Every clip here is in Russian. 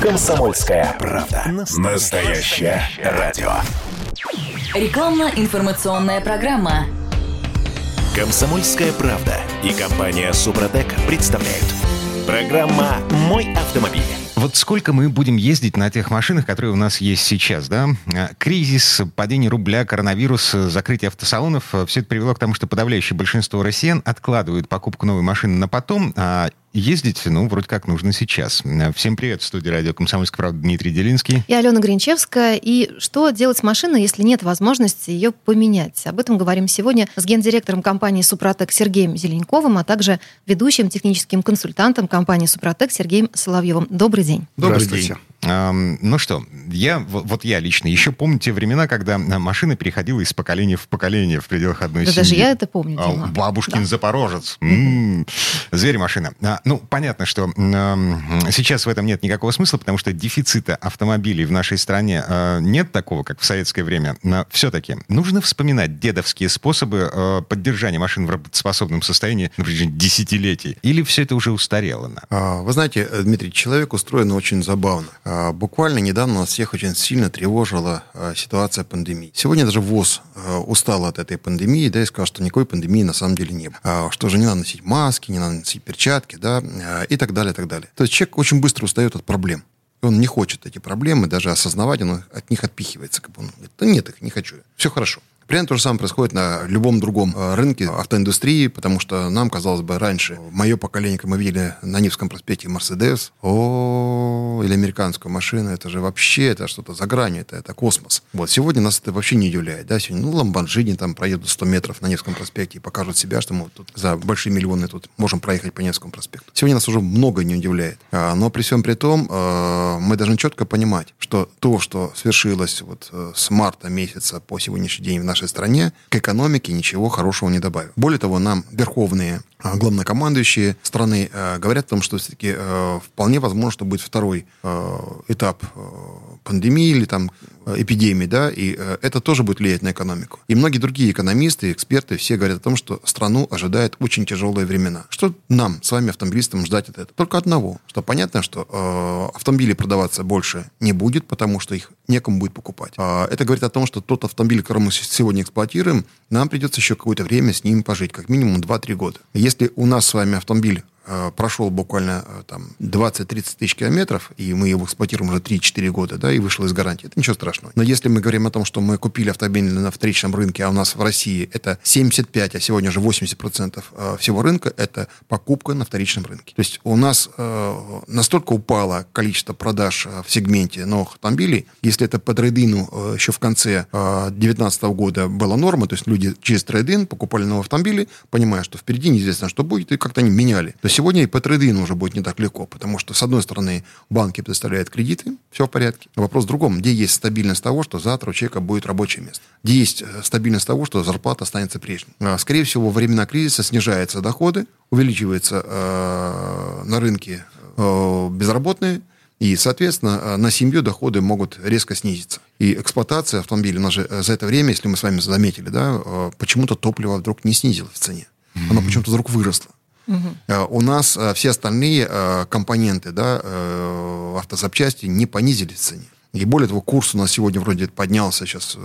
Комсомольская правда. Настоящее радио. Рекламно-информационная программа. Комсомольская правда и компания Супротек представляют. Программа «Мой автомобиль». Вот сколько мы будем ездить на тех машинах, которые у нас есть сейчас, да? А, Кризис, падение рубля, коронавирус, закрытие автосалонов — все это привело к тому, что подавляющее большинство россиян откладывают покупку новой машины на потом, а ездить, ну, вроде как нужно сейчас. Всем привет, в студии радио «Комсомольская правда» Дмитрий Делинский. И Алена Гринчевская. И что делать с машиной, если нет возможности ее поменять? Об этом говорим сегодня с гендиректором компании «Супротек» Сергеем Зеленковым, а также ведущим техническим консультантом компании «Супротек» Сергеем Соловьевым. Добрый день. Добрый день. Ну что, я, вот я лично еще помню те времена, когда машина переходила из поколения в поколение в пределах одной да семьи. даже я это помню, Дима. А, Бабушкин да. Запорожец. М-м-м. Зверь-машина. А, ну, понятно, что сейчас в этом нет никакого смысла, потому что дефицита автомобилей в нашей стране а, нет такого, как в советское время. Но все-таки нужно вспоминать дедовские способы а, поддержания машин в работоспособном состоянии на протяжении десятилетий. Или все это уже устарело? Вы знаете, Дмитрий, человек устроен очень забавно. А, буквально недавно нас всех очень сильно тревожила а, ситуация пандемии. Сегодня даже ВОЗ а, устал от этой пандемии, да, и сказал, что никакой пандемии на самом деле не было. Что же не надо носить маски, не надо носить перчатки, да, и так далее, и так далее. То есть человек очень быстро устает от проблем. Он не хочет эти проблемы даже осознавать, он от них отпихивается. Как бы он говорит, да нет их, не хочу. Все хорошо. Примерно то же самое происходит на любом другом э, рынке автоиндустрии, потому что нам, казалось бы, раньше, мое поколение, как мы видели на Невском проспекте Мерседес, о, или американскую машину, это же вообще, это что-то за гранью, это, это космос. Вот, сегодня нас это вообще не удивляет, да, сегодня, ну, ламборджини там проедут 100 метров на Невском проспекте и покажут себя, что мы тут за большие миллионы тут можем проехать по Невскому проспекту. Сегодня нас уже много не удивляет. А, но при всем при том, э, мы должны четко понимать, что то, что свершилось вот э, с марта месяца по сегодняшний день в нашей нашей стране к экономике ничего хорошего не добавил. Более того, нам верховные а, главнокомандующие страны э, говорят о том, что все-таки э, вполне возможно, что будет второй э, этап пандемии или там э, эпидемии, да, и э, это тоже будет влиять на экономику. И многие другие экономисты, эксперты, все говорят о том, что страну ожидает очень тяжелые времена. Что нам, с вами, автомобилистам, ждать от этого? Только одного, что понятно, что э, автомобили продаваться больше не будет, потому что их некому будет покупать. Э, это говорит о том, что тот автомобиль, который мы сегодня эксплуатируем, нам придется еще какое-то время с ним пожить, как минимум 2-3 года. Если у нас с вами автомобиль прошел буквально э, там 20-30 тысяч километров, и мы его эксплуатируем уже 3-4 года, да, и вышел из гарантии, это ничего страшного. Но если мы говорим о том, что мы купили автомобиль на вторичном рынке, а у нас в России это 75, а сегодня уже 80% э, всего рынка, это покупка на вторичном рынке. То есть у нас настолько упало количество продаж в сегменте новых автомобилей, если это по трейдину еще в конце 2019 года была норма, то есть люди через трейдин покупали новые автомобили, понимая, что впереди неизвестно, что будет, и как-то они меняли. То есть сегодня и по трейдину уже будет не так легко, потому что, с одной стороны, банки предоставляют кредиты, все в порядке. Вопрос в другом. Где есть стабильность того, что завтра у человека будет рабочее место? Где есть э, стабильность того, что зарплата останется прежней? А, скорее всего, во времена кризиса снижаются доходы, увеличивается э, на рынке э, безработные, и, соответственно, э, на семью доходы могут резко снизиться. И эксплуатация автомобиля, у нас же э, за это время, если мы с вами заметили, да, почему-то топливо вдруг не снизилось в цене. Оно почему-то вдруг выросло. Угу. У нас э, все остальные э, компоненты, да, автозапчасти не понизились в цене. И более того, курс у нас сегодня вроде поднялся, сейчас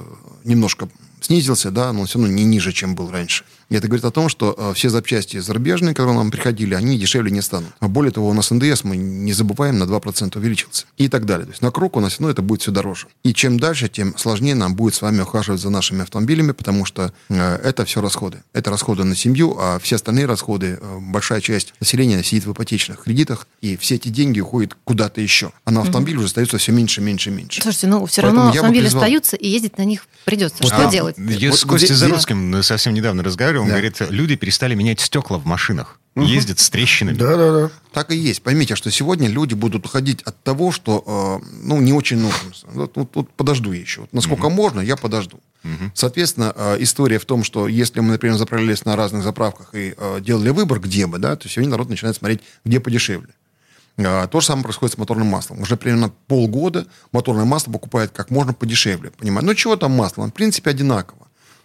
немножко снизился, да, но все равно не ниже, чем был раньше. И это говорит о том, что э, все запчасти зарубежные, которые нам приходили, они дешевле не станут. А более того, у нас НДС, мы не забываем, на 2% увеличился. И так далее. То есть на круг у нас ну, это будет все дороже. И чем дальше, тем сложнее нам будет с вами ухаживать за нашими автомобилями, потому что э, это все расходы. Это расходы на семью, а все остальные расходы, э, большая часть населения сидит в ипотечных кредитах, и все эти деньги уходят куда-то еще. А на автомобиль уже остается все меньше, меньше, меньше. Слушайте, ну все Поэтому равно автомобили призвал... остаются, и ездить на них придется. Вот, что а, делать? Я вот, с Костей Зарусским совсем недавно разговаривал, он да. говорит, люди перестали менять стекла в машинах. Угу. Ездят с трещинами. Да, да, да. Так и есть. Поймите, что сегодня люди будут уходить от того, что э, ну, не очень нужно. Вот, вот, вот подожду еще. Вот насколько угу. можно, я подожду. Угу. Соответственно, э, история в том, что если мы, например, заправлялись на разных заправках и э, делали выбор, где бы, да, то сегодня народ начинает смотреть, где подешевле. А, то же самое происходит с моторным маслом. Уже примерно полгода моторное масло покупают как можно подешевле. Понимаете? Ну, чего там масло? В принципе, одинаково.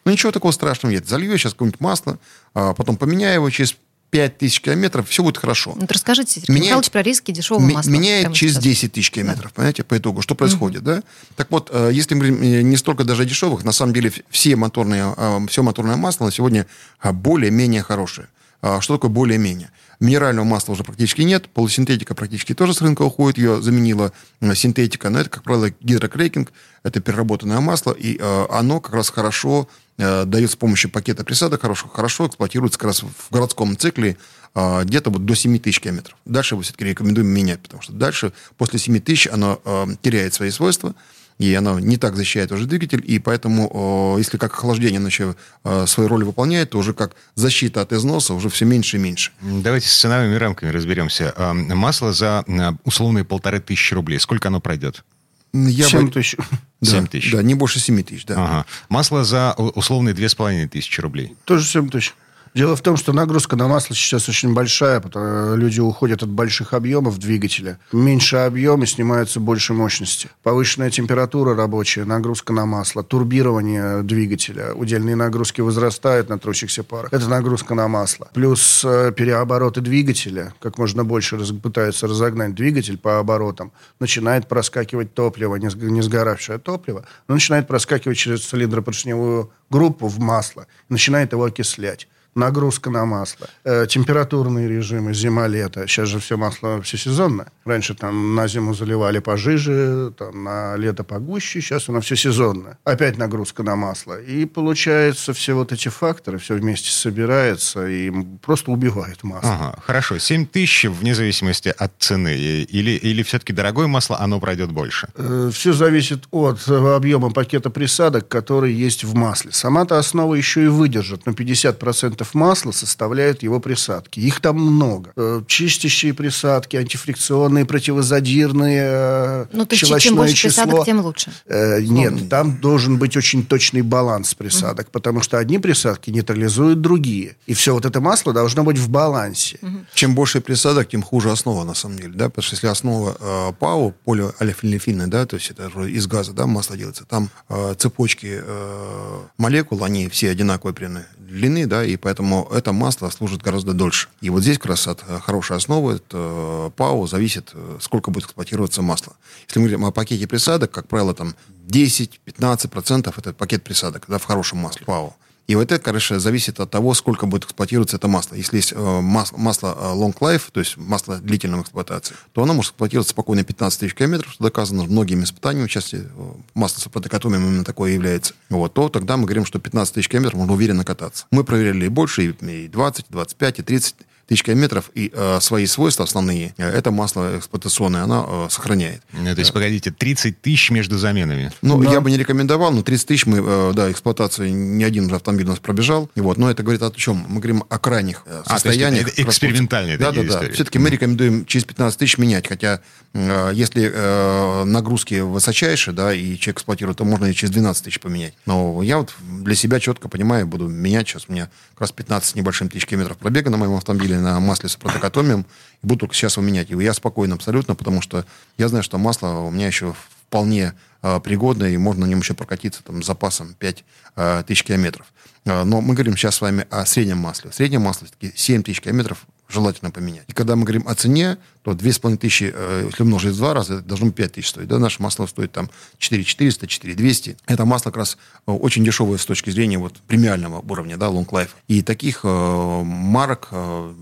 Ну, ничего такого страшного нет. Залью я сейчас какое-нибудь масло, а потом поменяю его через 5 тысяч километров, все будет хорошо. Ну, расскажите, Сергей меняет, Михайлович, про риски дешевого масла. Меняет через сейчас. 10 тысяч километров, да. понимаете, по итогу. Что происходит, угу. да? Так вот, э, если мы э, не столько даже дешевых, на самом деле все моторные, э, все моторное масло на сегодня более-менее хорошее. А что такое более-менее? Минерального масла уже практически нет, полусинтетика практически тоже с рынка уходит, ее заменила синтетика, но это, как правило, гидрокрекинг, это переработанное масло, и оно как раз хорошо Э, дает с помощью пакета присадок хорошо, хорошо эксплуатируется как раз в городском цикле э, где-то вот до 7 тысяч километров. Дальше мы все-таки рекомендуем менять, потому что дальше, после 7 тысяч, оно э, теряет свои свойства, и оно не так защищает уже двигатель, и поэтому, если как охлаждение оно свою роль выполняет, то уже как защита от износа уже все меньше и меньше. Давайте с ценовыми рамками разберемся. Масло за условные полторы тысячи рублей, сколько оно пройдет? Я 7 тысяч. Да, 7 тысяч. Да, не больше 7 тысяч, да. Ага. Масло за условные 2500 рублей. Тоже 7 тысяч. Дело в том, что нагрузка на масло сейчас очень большая, потому люди уходят от больших объемов двигателя. Меньше объема, снимается больше мощности. Повышенная температура рабочая, нагрузка на масло, турбирование двигателя, удельные нагрузки возрастают на трущихся парах. Это нагрузка на масло. Плюс э, переобороты двигателя, как можно больше раз, пытаются разогнать двигатель по оборотам, начинает проскакивать топливо, не, не сгоравшее топливо, но начинает проскакивать через цилиндропоршневую группу в масло, начинает его окислять нагрузка на масло, э, температурные режимы, зима-лето. Сейчас же все масло все сезонное. Раньше там на зиму заливали пожиже, там, на лето погуще, сейчас оно все сезонное. Опять нагрузка на масло. И получается, все вот эти факторы, все вместе собирается и просто убивает масло. Ага, хорошо. 7 тысяч вне зависимости от цены. Или, или все-таки дорогое масло, оно пройдет больше? Э, все зависит от объема пакета присадок, который есть в масле. Сама-то основа еще и выдержит, но 50% масла составляют его присадки. Их там много. Э, чистящие присадки, антифрикционные, противозадирные, э, Ну, то есть чем больше число. присадок, тем лучше. Э, нет, там должен быть очень точный баланс присадок, угу. потому что одни присадки нейтрализуют другие. И все вот это масло должно быть в балансе. Угу. Чем больше присадок, тем хуже основа, на самом деле. Да? Потому что если основа э, ПАУ, полиолефильная, да, то есть это из газа да, масло делается, там э, цепочки э, молекул, они все одинаковые длины, да, и поэтому это масло служит гораздо дольше. И вот здесь как раз от э, хорошей основы, от э, ПАО, зависит, э, сколько будет эксплуатироваться масло. Если мы говорим о пакете присадок, как правило, там 10-15% это пакет присадок, да, в хорошем масле ПАО. И вот это, конечно, зависит от того, сколько будет эксплуатироваться это масло. Если есть э, масло, масло long life, то есть масло длительной эксплуатации, то оно может эксплуатироваться спокойно 15 тысяч километров, что доказано многими испытаниями, в частности, э, масло с протокатомием именно такое является. Вот, то тогда мы говорим, что 15 тысяч километров можно уверенно кататься. Мы проверяли и больше, и 20, и 25, и 30 тысяч километров, и э, свои свойства основные, э, это масло эксплуатационное, оно э, сохраняет. Ну, то есть, погодите, 30 тысяч между заменами? Ну, да. я бы не рекомендовал, но 30 тысяч мы, э, да, эксплуатации, ни один уже автомобиль у нас пробежал, и вот, но это говорит о чем? Мы говорим о крайних э, а, состояниях. Это экспериментальные Да, да, да. Все-таки мы рекомендуем через 15 тысяч менять, хотя э, если э, нагрузки высочайшие, да, и человек эксплуатирует, то можно и через 12 тысяч поменять. Но я вот для себя четко понимаю, буду менять сейчас, у меня как раз 15 с небольшим тысяч километров пробега на моем автомобиле на масле с протокотомием, и буду только сейчас его менять. И я спокоен абсолютно, потому что я знаю, что масло у меня еще вполне э, пригодное, и можно на нем еще прокатиться там, с запасом 5 э, тысяч километров. Э, но мы говорим сейчас с вами о среднем масле. Среднее масло все-таки 7 тысяч километров желательно поменять. И когда мы говорим о цене, то 2500, э, если умножить в два раза, это должно быть 5 тысяч стоить. Да? Наше масло стоит там 4400, 4200. Это масло как раз э, очень дешевое с точки зрения вот премиального уровня, да, long life. И таких э, марок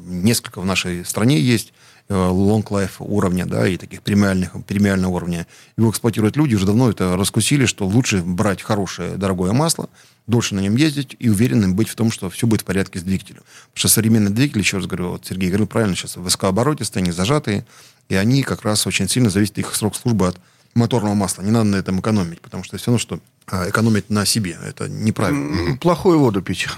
несколько в нашей стране есть э, long life уровня, да, и таких премиальных, премиального уровня. Его эксплуатируют люди, уже давно это раскусили, что лучше брать хорошее, дорогое масло, дольше на нем ездить и уверенным быть в том, что все будет в порядке с двигателем. Потому что современные двигатели, еще раз говорю, вот Сергей говорил правильно, сейчас высокооборотистые, они зажатые, и они как раз очень сильно зависят их срок службы от моторного масла. Не надо на этом экономить, потому что все равно, что а, экономить на себе. Это неправильно. Плохую воду пить.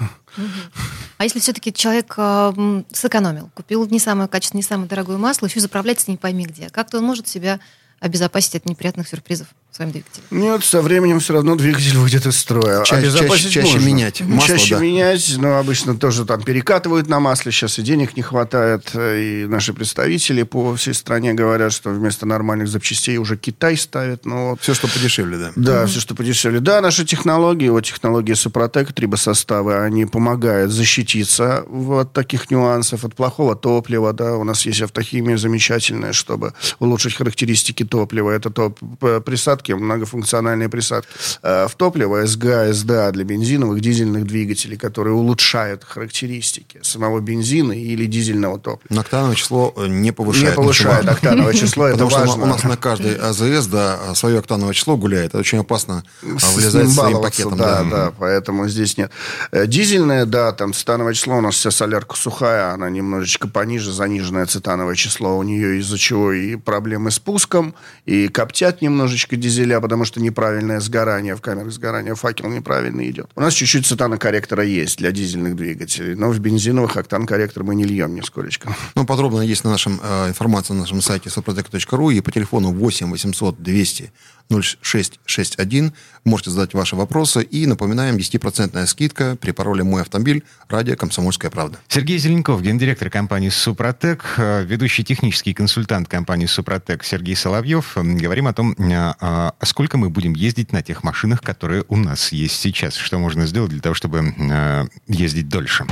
А если все-таки человек э, сэкономил, купил не самое качественное, не самое дорогое масло, еще заправляется не пойми где, как-то он может себя обезопасить от неприятных сюрпризов в своем двигателе? Нет, со временем все равно двигатель выйдет из строя. Чаще, Обезопасить чаще, чаще можно. менять масло, чаще да. менять, но обычно тоже там перекатывают на масле. Сейчас и денег не хватает. И наши представители по всей стране говорят, что вместо нормальных запчастей уже Китай ставит. Ну, вот. Все, что подешевле, да. Да, все, что подешевле. Да, наши технологии, вот технологии Супротек, трибосоставы, они помогают защититься от таких нюансов, от плохого топлива, да. У нас есть автохимия замечательная, чтобы улучшить характеристики топлива. Это топ п- присадки, многофункциональные присадки. Э, В топливо СГА, СДА для бензиновых, дизельных двигателей, которые улучшают характеристики самого бензина или дизельного топлива. Но октановое число э, не повышает. Не повышает ничего. октановое число, это Потому что важно. у нас на каждой АЗС, да, свое октановое число гуляет. Это очень опасно а, влезать С- своим пакетом. Да, да, поэтому здесь нет. Э, Дизельная, да, там цитановое число, у нас вся солярка сухая, она немножечко пониже, заниженное цитановое число у нее, из-за чего и проблемы с пуском, и коптят немножечко дизеля, потому что неправильное сгорание в камерах сгорания, факел неправильно идет. У нас чуть-чуть цитанокорректора есть для дизельных двигателей, но в бензиновых октан-корректор мы не льем нисколечко. Ну, подробно есть на нашем э, информация на нашем сайте soprotec.ru и по телефону 8 800 200 0661 можете задать ваши вопросы. И напоминаем, 10% скидка при пароле «Мой автомобиль» радио «Комсомольская правда». Сергей Зеленков, гендиректор компании «Супротек», э, ведущий технический консультант компании «Супротек» Сергей Соловьев. Говорим о том, э, а сколько мы будем ездить на тех машинах, которые у нас есть сейчас. Что можно сделать для того, чтобы э, ездить дольше.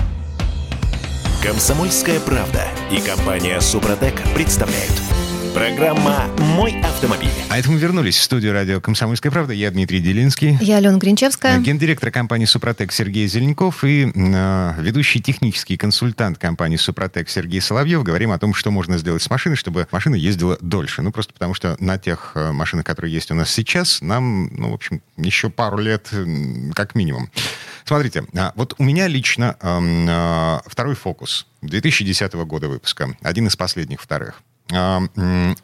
Комсомольская правда и компания Супротек представляют. Программа «Мой автомобиль». А это мы вернулись в студию радио «Комсомольская правда». Я Дмитрий Делинский. Я Алена Гринчевская. Гендиректор компании «Супротек» Сергей Зеленков и э, ведущий технический консультант компании «Супротек» Сергей Соловьев. Говорим о том, что можно сделать с машиной, чтобы машина ездила дольше. Ну, просто потому что на тех э, машинах, которые есть у нас сейчас, нам, ну, в общем, еще пару лет как минимум. Смотрите, а, вот у меня лично э, второй «Фокус» 2010 года выпуска. Один из последних вторых. А,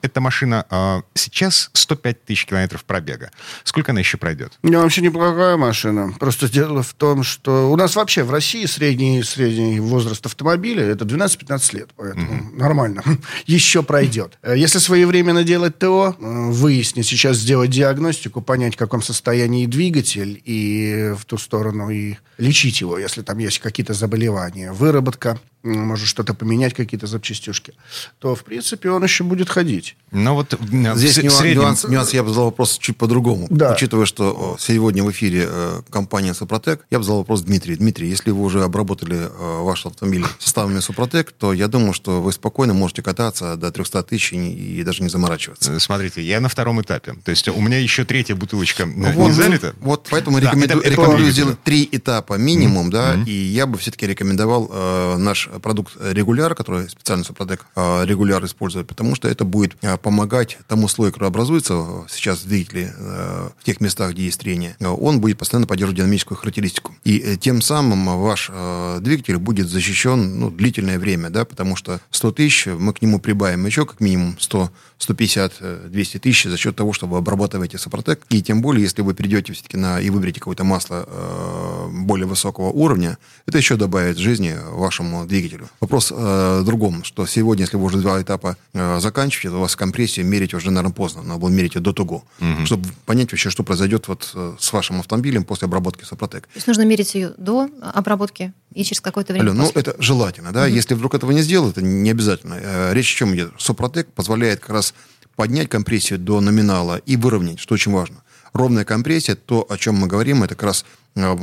Эта машина а, сейчас 105 тысяч километров пробега. Сколько она еще пройдет? Не, вообще неплохая машина. Просто дело в том, что у нас вообще в России средний, средний возраст автомобиля это 12-15 лет. Поэтому нормально. Еще пройдет. Если своевременно делать ТО, э, выяснить, сейчас сделать диагностику, понять, в каком состоянии двигатель, и в ту сторону и лечить его, если там есть какие-то заболевания, выработка, может что-то поменять, какие-то запчастюшки, то, в принципе, он еще будет ходить. Но вот в Здесь нюанс, среднем- нюанс, нюанс, я бы задал вопрос чуть по-другому. Да. Учитывая, что о, сегодня в эфире э, компания «Супротек», я бы задал вопрос Дмитрию. Дмитрий, если вы уже обработали э, ваш автомобиль составами «Супротек», то я думаю, что вы спокойно можете кататься до 300 тысяч и, и даже не заморачиваться. Э, Смотрите, я на втором этапе. То есть у меня еще третья бутылочка э, не Вот, залита. Вот поэтому Да, рекоменду- это- это рекомендую сделать три этапа минимум, да, и я бы все-таки рекомендовал э, наш продукт регуляр, который специально Супротек э, регуляр использует, потому что это будет э, помогать тому слою, который образуется э, сейчас в двигателе э, в тех местах, где есть трение, он будет постоянно поддерживать динамическую характеристику. И тем самым ваш двигатель будет защищен ну, длительное время, да, потому что 100 тысяч, мы к нему прибавим еще как минимум 100, 150, э, 200 тысяч за счет того, что вы обрабатываете Супротек. И тем более, если вы перейдете все-таки на и выберете какое-то масло э, более высокого уровня, это еще добавит жизни вашему двигателю. Вопрос э, в другом, что сегодня, если вы уже два этапа э, заканчиваете, то у вас компрессию мерить уже, наверное, поздно. Надо было мерить ее до того, чтобы понять вообще, что произойдет вот э, с вашим автомобилем после обработки Супротек. То есть нужно мерить ее до обработки и через какое-то время Алло, ну после. это желательно, да. Если вдруг этого не сделать, это не обязательно. Э, Речь о чем идет? Супротек позволяет как раз поднять компрессию до номинала и выровнять, что очень важно. Ровная компрессия, то, о чем мы говорим, это как раз э,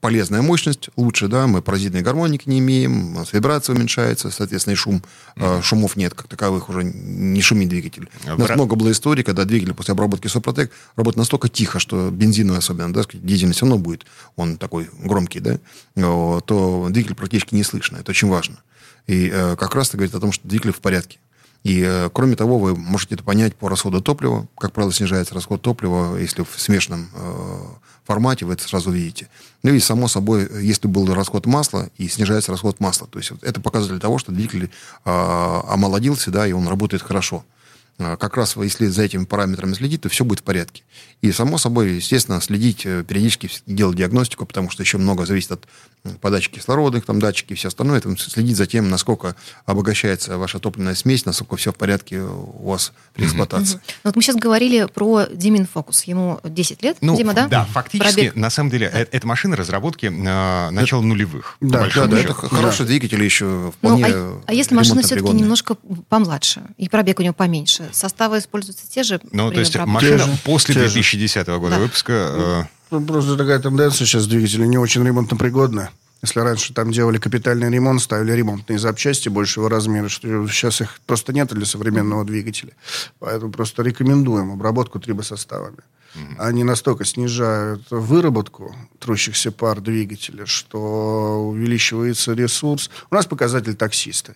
полезная мощность, лучше, да, мы паразитной гармоники не имеем, у нас вибрация уменьшается, соответственно, и шум, э, шумов нет, как таковых уже не шумит двигатель. У нас много было историй, когда двигатель после обработки Супротек работает настолько тихо, что бензиновый особенно, да, дизельный все равно будет, он такой громкий, да, о, то двигатель практически не слышно. Это очень важно. И э, как раз это говорит о том, что двигатель в порядке. И, э, кроме того, вы можете это понять по расходу топлива. Как правило, снижается расход топлива, если в смешанном э, формате, вы это сразу видите. Ну и, само собой, если был расход масла, и снижается расход масла. То есть вот это показатель того, что двигатель э, омолодился, да, и он работает хорошо. А, как раз если за этими параметрами следить, то все будет в порядке. И, само собой, естественно, следить, э, периодически делать диагностику, потому что еще много зависит от подачи кислородных, там, датчики и все остальное. Там, следить за тем, насколько обогащается ваша топливная смесь, насколько все в порядке у вас при эксплуатации. Mm-hmm. Вот мы сейчас говорили про Димин Фокус. Ему 10 лет, ну, Дима, да? Да, фактически, Пробег. на самом деле, э, это машина разработки э, начала это, нулевых. Да, да, да, это хороший да. двигатель еще вполне ну, а, а если машина все-таки немножко помладше, и пробег у него поменьше, составы используются те же? Ну, то есть машина же, после 2010 года да. выпуска... Э... Ну, просто такая тенденция сейчас двигатели не очень ремонтопригодны. Если раньше там делали капитальный ремонт, ставили ремонтные запчасти большего размера, что сейчас их просто нет для современного двигателя. Поэтому просто рекомендуем обработку трибосоставами. Mm-hmm. Они настолько снижают выработку трущихся пар двигателя, что увеличивается ресурс. У нас показатель таксисты.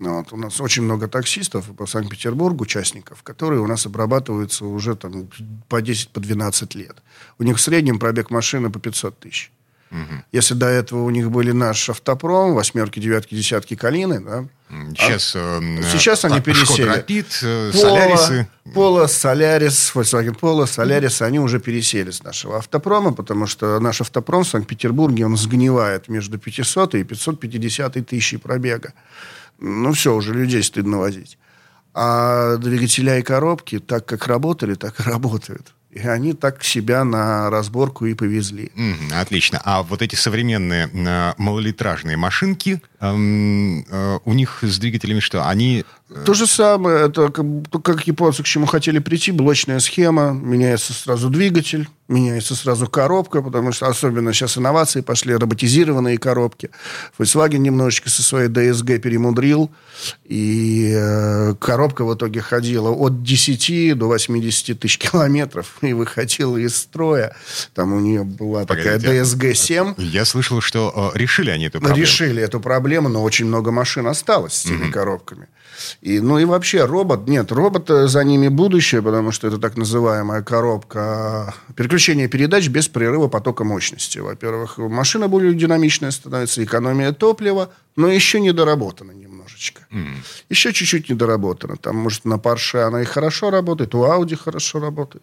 Вот. У нас очень много таксистов по Санкт-Петербургу, участников, которые у нас обрабатываются уже там, по 10-12 по 12 лет. У них в среднем пробег машины по 500 тысяч. Угу. Если до этого у них были наш автопром, восьмерки, девятки, десятки, калины, да, Сейчас, а, сейчас они пересели. Рапид, э, Солярисы. Пола, Солярис, Volkswagen Polo, Солярис, они уже пересели с нашего автопрома, потому что наш автопром в Санкт-Петербурге, он сгнивает между 500 и 550 тысячи пробега ну все, уже людей стыдно возить. А двигателя и коробки, так как работали, так и работают. И они так себя на разборку и повезли. Mm, отлично. А вот эти современные э, малолитражные машинки, эм, э, у них с двигателями что? Они... То же самое. Это как, как японцы к чему хотели прийти. Блочная схема. Меняется сразу двигатель меняется сразу коробка, потому что особенно сейчас инновации пошли, роботизированные коробки. Volkswagen немножечко со своей DSG перемудрил, и э, коробка в итоге ходила от 10 до 80 тысяч километров и выходила из строя. Там у нее была Погодите, такая DSG-7. Я слышал, что э, решили они эту проблему. Решили эту проблему, но очень много машин осталось с теми mm-hmm. коробками. И, ну и вообще робот, нет, робот за ними будущее, потому что это так называемая коробка переключения передач без прерыва потока мощности. Во-первых, машина более динамичная становится, экономия топлива, но еще не доработана немножечко. Mm. Еще чуть-чуть не доработана. Там, может, на Porsche она и хорошо работает, у Audi хорошо работает.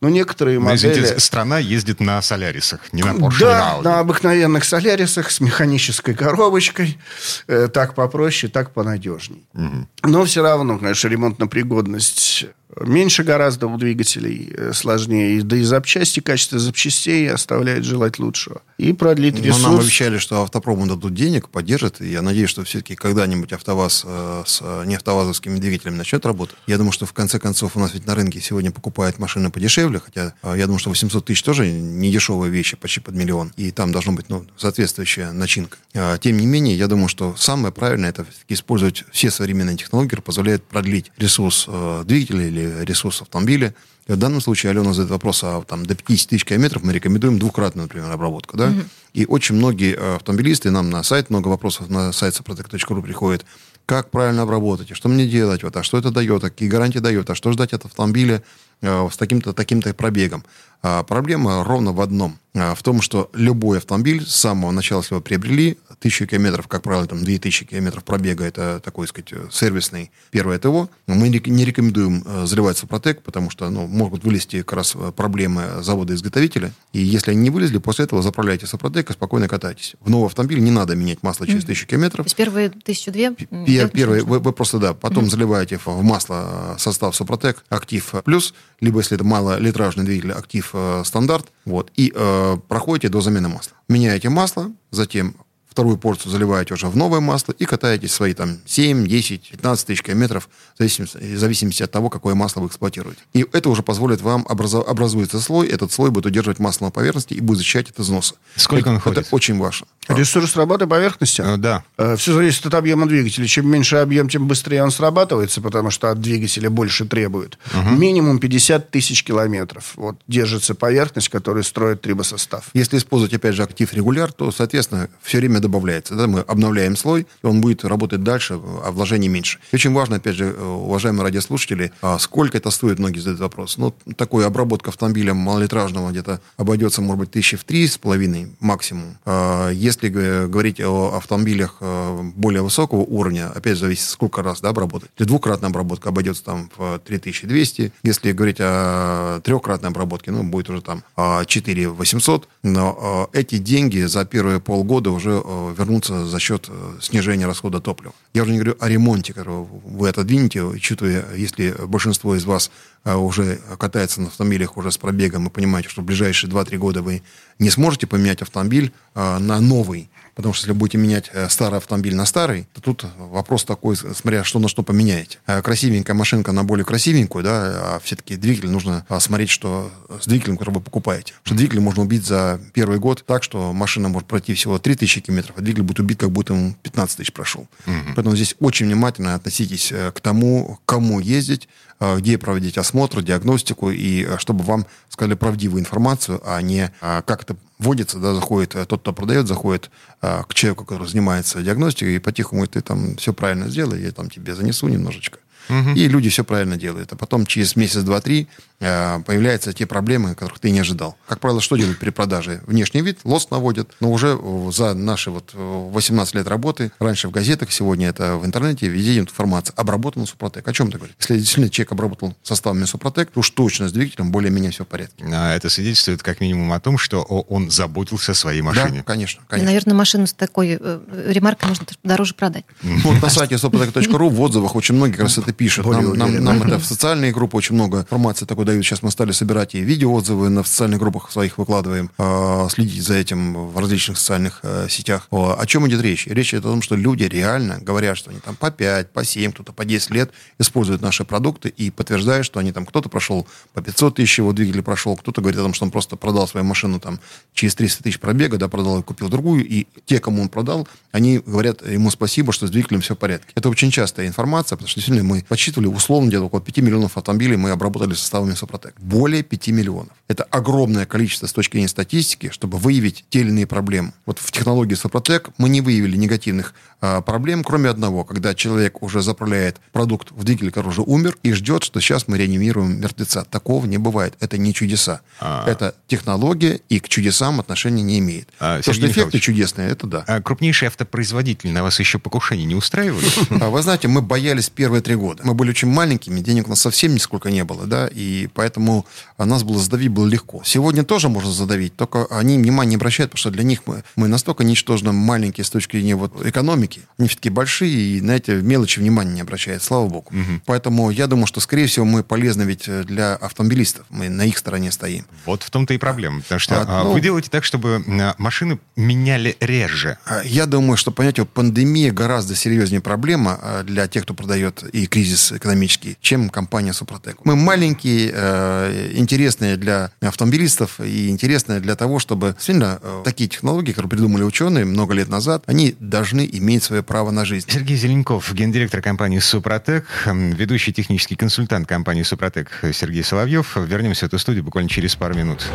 Но некоторые Но, модели... Извините, страна ездит на солярисах, не на Porsche, Да, на, на обыкновенных солярисах с механической коробочкой. Э, так попроще, так понадежней. Угу. Но все равно, конечно, ремонтно-пригодность меньше гораздо у двигателей, э, сложнее. Да и запчасти, качество запчастей оставляет желать лучшего. И продлить ресурс. Но нам обещали, что автопрому дадут денег, поддержат. И я надеюсь, что все-таки когда-нибудь АвтоВАЗ э, с э, неавтовазовскими двигателями начнет работать. Я думаю, что в конце концов у нас ведь на рынке сегодня покупают машины подешевле, хотя я думаю, что 800 тысяч тоже не дешевые вещи, почти под миллион. И там должна быть ну, соответствующая начинка. Тем не менее, я думаю, что самое правильное это использовать все современные технологии, которые позволяют продлить ресурс двигателя или ресурс автомобиля. И в данном случае Алена задает вопрос, а там до 50 тысяч километров мы рекомендуем двукратную, например, обработку. Да? Mm-hmm. И очень многие э, автомобилисты, нам на сайт много вопросов на сайт сопротек.ру приходит, как правильно обработать, что мне делать, вот, а что это дает, а какие гарантии дает, а что ждать от автомобиля э, с таким-то таким-то пробегом. А проблема ровно в одном. А, в том, что любой автомобиль с самого начала, если его приобрели, тысячу километров, как правило, там 2000 километров пробега, это такой, сказать, сервисный первое ТО. Мы не рекомендуем э, заливать Сопротек, потому что ну, могут вылезти как раз э, проблемы завода-изготовителя. И если они не вылезли, после этого заправляйте Сопротек и спокойно катайтесь. В новый автомобиль не надо менять масло через тысячу километров. То есть первые тысячу две? Первые, вы, вы просто, да, потом mm-hmm. заливаете в масло э, состав Сопротек, Актив Плюс, либо если это малолитражный двигатель, Актив Стандарт, вот, и э, проходите до замены масла. Меняете масло, затем вторую порцию заливаете уже в новое масло и катаетесь свои там 7, 10, 15 тысяч километров в зависимости, в зависимости от того, какое масло вы эксплуатируете. И это уже позволит вам образо, образуется слой, этот слой будет удерживать масло на поверхности и будет защищать от износа. Сколько это, он ходит? Это очень важно. Ресурс работы поверхности? Э, да. Э, все зависит от объема двигателя. Чем меньше объем, тем быстрее он срабатывается, потому что от двигателя больше требует. Угу. Минимум 50 тысяч километров. Вот держится поверхность, которая строит трибосостав. Если использовать, опять же, актив регуляр, то, соответственно, все время добавляется. Да? Мы обновляем слой, и он будет работать дальше, а вложений меньше. И очень важно, опять же, уважаемые радиослушатели, а сколько это стоит, многие задают вопрос. Ну, такой обработка автомобиля малолитражного где-то обойдется, может быть, тысячи в три с половиной максимум. А если говорить о автомобилях э, более высокого уровня, опять зависит, сколько раз да, обработать. Если двукратная обработка обойдется там в 3200, если говорить о трехкратной обработке, ну, будет уже там 4800, но э, эти деньги за первые полгода уже э, вернутся за счет снижения расхода топлива. Я уже не говорю о ремонте, который вы отодвинете, учитывая, если большинство из вас уже катается на автомобилях уже с пробегом, и понимаете, что в ближайшие 2-3 года вы не сможете поменять автомобиль на новый, Потому что если будете менять э, старый автомобиль на старый, то тут вопрос такой, смотря что на что поменяете. Э, красивенькая машинка на более красивенькую, да, а все-таки двигатель нужно а, смотреть, что с двигателем, который вы покупаете. Что двигатель можно убить за первый год так, что машина может пройти всего 3000 километров, а двигатель будет убит, как будто ему 15 тысяч прошел. Угу. Поэтому здесь очень внимательно относитесь э, к тому, кому ездить, где проводить осмотр, диагностику, и чтобы вам сказали правдивую информацию, а не как это вводится, да, заходит, э, тот, кто продает, заходит к человеку, который занимается диагностикой, и по-тихому ты там все правильно сделай, я там тебе занесу немножечко. Угу. И люди все правильно делают. А потом через месяц, два, три э, появляются те проблемы, которых ты не ожидал. Как правило, что делают при продаже? Внешний вид, лост наводят. Но уже за наши вот 18 лет работы, раньше в газетах, сегодня это в интернете, везде информация. Обработан Супротек. О чем ты говоришь? Если действительно человек обработал составами Супротек, то уж точно с двигателем более-менее все в порядке. А это свидетельствует как минимум о том, что он заботился о своей машине. Да, конечно. конечно. наверное, машину с такой э, ремаркой можно дороже продать. Вот на сайте suprotec.ru в отзывах очень многие как раз это пишут. Нам, нам, нам это в социальные группы очень много информации такой дают. Сейчас мы стали собирать и видеоотзывы на социальных группах своих выкладываем, э, следить за этим в различных социальных э, сетях. О, о чем идет речь? Речь идет о том, что люди реально говорят, что они там по 5, по 7, кто-то по 10 лет используют наши продукты и подтверждают, что они там, кто-то прошел по 500 тысяч, его двигатель прошел, кто-то говорит о том, что он просто продал свою машину там через 300 тысяч пробега, да, продал и купил другую, и те, кому он продал, они говорят ему спасибо, что с двигателем все в порядке. Это очень частая информация, потому что действительно мы подсчитывали условно где-то около 5 миллионов автомобилей мы обработали составами Супротек. Более 5 миллионов. Это огромное количество с точки зрения статистики, чтобы выявить те или иные проблемы. Вот в технологии Супротек мы не выявили негативных а, проблем, кроме одного, когда человек уже заправляет продукт в двигатель, который уже умер, и ждет, что сейчас мы реанимируем мертвеца. Такого не бывает. Это не чудеса. А-а-а. Это технология, и к чудесам отношения не имеет. А, То, что эффекты чудесные, это да. А крупнейшие автопроизводители на вас еще покушение не устраивали? А вы знаете, мы боялись первые три года. Мы были очень маленькими, денег у нас совсем нисколько не было, да, и поэтому нас было задавить было легко. Сегодня тоже можно задавить, только они внимания не обращают, потому что для них мы, мы настолько ничтожно маленькие с точки зрения вот экономики, они все-таки большие, и на эти мелочи внимания не обращают, слава богу. Угу. Поэтому я думаю, что, скорее всего, мы полезны ведь для автомобилистов, мы на их стороне стоим. Вот в том-то и проблема, потому что а, ну, вы делаете так, чтобы машины меняли реже. А, я думаю, что, понимаете, пандемия гораздо серьезнее проблема а, для тех, кто продает и кризис экономический, чем компания Супротек. Мы маленькие, э, интересные для автомобилистов и интересные для того, чтобы действительно э, такие технологии, которые придумали ученые много лет назад, они должны иметь свое право на жизнь. Сергей Зеленков, гендиректор компании Супротек, ведущий технический консультант компании Супротек Сергей Соловьев. Вернемся в эту студию буквально через пару минут.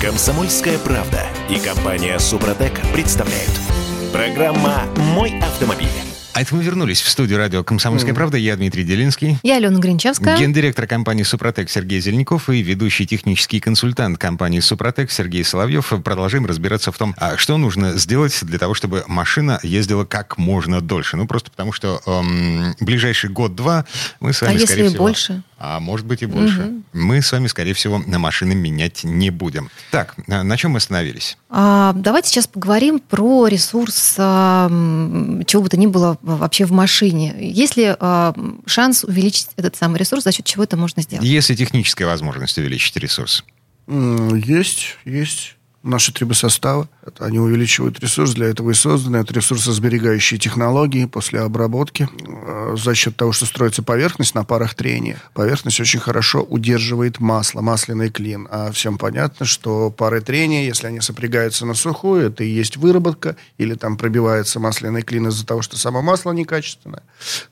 Комсомольская правда и компания Супротек представляют. Программа «Мой автомобиль». А это мы вернулись в студию радио «Комсомольская mm. правда». Я Дмитрий Делинский. Я Алена Гринчевская. Гендиректор компании «Супротек» Сергей Зеленяков и ведущий технический консультант компании «Супротек» Сергей Соловьев. Продолжаем разбираться в том, а что нужно сделать для того, чтобы машина ездила как можно дольше. Ну, просто потому что эм, ближайший год-два мы с вами, а скорее если всего... больше? А может быть и больше. Угу. Мы с вами, скорее всего, на машины менять не будем. Так, на чем мы остановились? А, давайте сейчас поговорим про ресурс а, чего бы то ни было вообще в машине. Есть ли а, шанс увеличить этот самый ресурс, за счет чего это можно сделать? Есть ли техническая возможность увеличить ресурс? Есть, есть наши трибосоставы. Они увеличивают ресурс, для этого и созданы. Это ресурсосберегающие технологии после обработки. Э, за счет того, что строится поверхность на парах трения, поверхность очень хорошо удерживает масло, масляный клин. А всем понятно, что пары трения, если они сопрягаются на сухую, это и есть выработка, или там пробивается масляный клин из-за того, что само масло некачественное,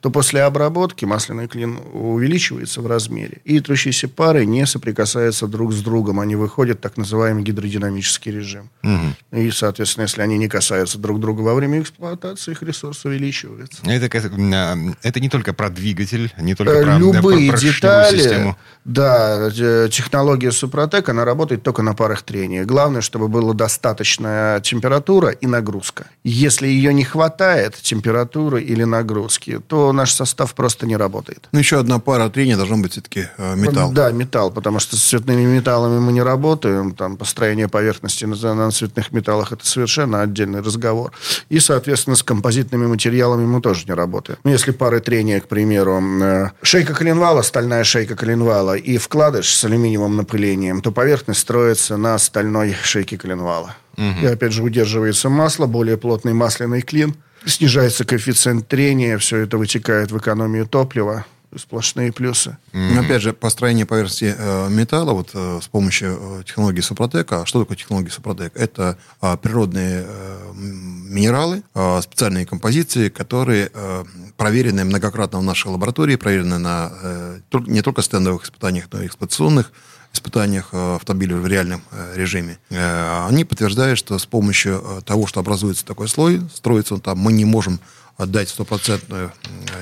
то после обработки масляный клин увеличивается в размере. И трущиеся пары не соприкасаются друг с другом. Они выходят так называемый гидродинамический режим. Угу. И, соответственно, если они не касаются друг друга во время эксплуатации, их ресурс увеличивается. Это, а, это не только про двигатель, не только про, Любые про, про детали, систему. да, технология Супротек, она работает только на парах трения. Главное, чтобы была достаточная температура и нагрузка. Если ее не хватает, температуры или нагрузки, то наш состав просто не работает. Ну, еще одна пара трения должна быть все-таки э, металл. Да, металл, потому что с цветными металлами мы не работаем. Там построение поверхности на, на цветных металлах это совершенно отдельный разговор. И, соответственно, с композитными материалами мы тоже не работаем. Ну, если пары трения, к примеру, э, шейка коленвала, стальная шейка коленвала и вкладыш с алюминиевым напылением, то поверхность строится на стальной шейке коленвала. Угу. И опять же удерживается масло, более плотный масляный клин, снижается коэффициент трения, все это вытекает в экономию топлива сплошные плюсы. Mm-hmm. Опять же, построение поверхности э, металла вот э, с помощью э, технологии Супротека. А что такое технология Супротек? Это э, природные э, минералы, э, специальные композиции, которые э, проверены многократно в нашей лаборатории, проверены на э, не только стендовых испытаниях, но и эксплуатационных испытаниях э, автомобиля в реальном э, режиме, э, они подтверждают, что с помощью того, что образуется такой слой, строится он там, мы не можем отдать стопроцентную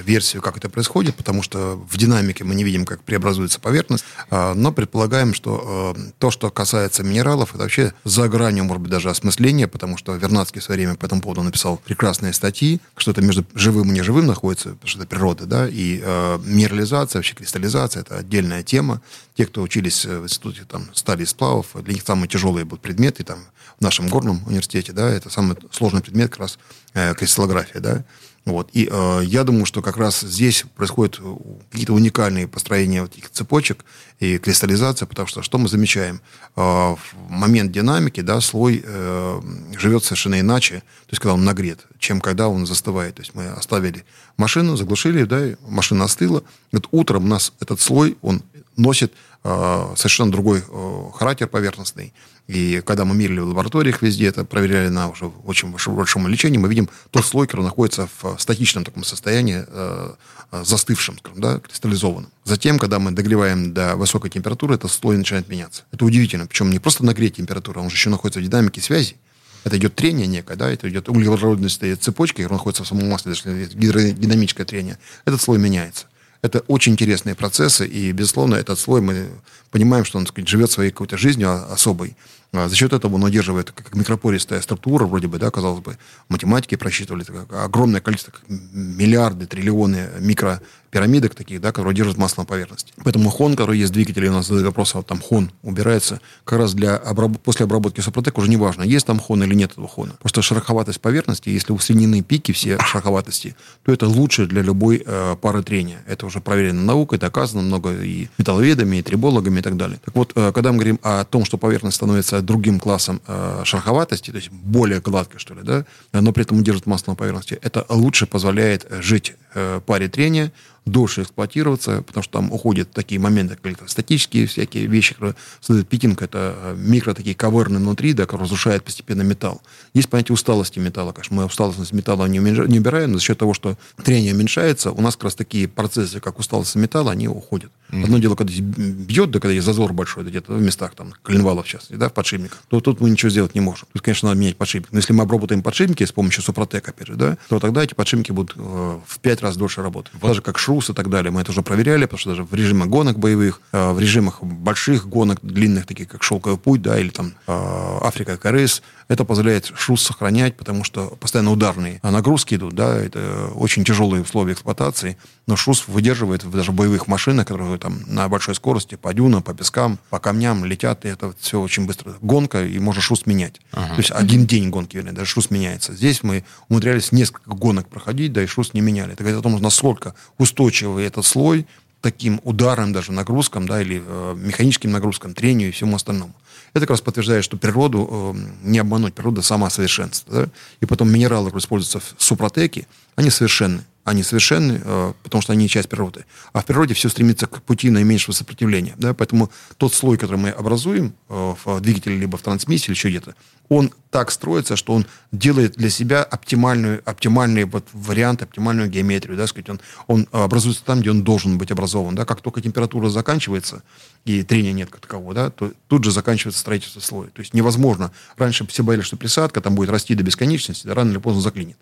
версию, как это происходит, потому что в динамике мы не видим, как преобразуется поверхность, а, но предполагаем, что э, то, что касается минералов, это вообще за гранью, может быть, даже осмысления, потому что Вернадский в свое время по этому поводу написал прекрасные статьи, что это между живым и неживым находится, потому что это природа, да, и э, минерализация, вообще кристаллизация, это отдельная тема. Те, кто учились в институте там, стали сплавов, для них самые тяжелые будут предметы, там, в нашем горном университете, да, это самый сложный предмет как раз э, кристаллография, да, вот. И э, я думаю, что как раз здесь происходят э, какие-то уникальные построения вот этих цепочек и кристаллизация, потому что что мы замечаем? Э, в момент динамики да, слой э, живет совершенно иначе, то есть когда он нагрет, чем когда он застывает. То есть мы оставили машину, заглушили, да, машина остыла. Вот утром у нас этот слой, он носит э, совершенно другой э, характер поверхностный. И когда мы мерили в лабораториях везде, это проверяли на уже очень большом лечении, мы видим, тот слой, который находится в статичном таком состоянии, э, э, застывшем, скажем, да, кристаллизованном. Затем, когда мы догреваем до высокой температуры, этот слой начинает меняться. Это удивительно. Причем не просто нагреть температуру, он же еще находится в динамике связи. Это идет трение некое, да, это идет углеродная цепочка, которая находится в самом масле, даже гидродинамическое трение. Этот слой меняется. Это очень интересные процессы, и, безусловно, этот слой, мы понимаем, что он так сказать, живет своей какой-то жизнью особой. А за счет этого он удерживает как микропористая структура, вроде бы, да, казалось бы, математики просчитывали огромное количество, миллиарды, триллионы микро пирамидок таких, да, которые держат масло на поверхности. Поэтому хон, который есть двигатель, у нас задают вопрос, а там хон убирается как раз для обраб... после обработки Супротек уже не важно, есть там хон или нет этого хона. Просто шероховатость поверхности, если усреднены пики все шероховатости, то это лучше для любой э, пары трения. Это уже проверено наукой, доказано много и металловедами, и трибологами и так далее. Так вот, э, когда мы говорим о том, что поверхность становится другим классом э, шероховатости, то есть более гладкой, что ли, да, но при этом удерживает масло на поверхности, это лучше позволяет жить э, паре трения, дольше эксплуатироваться, потому что там уходят такие моменты, как статические всякие вещи, которые создают пикинг, это э, микро такие каверны внутри, да, которые разрушают постепенно металл. Есть понятие усталости металла, конечно, мы усталость металла не, не убираем, но за счет того, что трение уменьшается, у нас как раз такие процессы, как усталость металла, они уходят. Mm-hmm. Одно дело, когда бьет, да, когда есть зазор большой, да, где-то в местах, там, коленвалов, частности, да, в подшипниках, то тут мы ничего сделать не можем. Тут, конечно, надо менять подшипник. Но если мы обработаем подшипники с помощью Супротек, опять же, да, то тогда эти подшипники будут э, в пять раз дольше работать. Вот. Даже как шрус и так далее. Мы это уже проверяли, потому что даже в режимах гонок боевых, э, в режимах больших гонок, длинных, таких как «Шелковый путь», да, или там э, «Африка КРС», это позволяет шрус сохранять, потому что постоянно ударные нагрузки идут, да, это очень тяжелые условия эксплуатации, но шрус выдерживает даже в боевых машинах, которые там на большой скорости по дюнам, по пескам, по камням летят, и это все очень быстро. Гонка, и можно шрус менять. Ага. То есть один день гонки, вернее, даже шрус меняется. Здесь мы умудрялись несколько гонок проходить, да, и шрус не меняли. Это говорит о том, насколько устойчивый этот слой таким ударом, даже нагрузкам, да, или э, механическим нагрузкам, трению и всему остальному. Это как раз подтверждает, что природу э, не обмануть, природа сама совершенство. Да? И потом минералы, которые используются в супротеке, они совершенны. Они совершенны, э, потому что они часть природы. А в природе все стремится к пути наименьшего сопротивления. Да? Поэтому тот слой, который мы образуем э, в двигателе, либо в трансмиссии, или еще где-то, он так строится, что он делает для себя оптимальную, оптимальный вот вариант, оптимальную геометрию. Да? Сказать, он, он образуется там, где он должен быть образован. Да? Как только температура заканчивается, и трения нет как такового, да, то тут же заканчивается строительство слоя. То есть невозможно. Раньше все боялись, что присадка там будет расти до бесконечности, да, рано или поздно заклинит.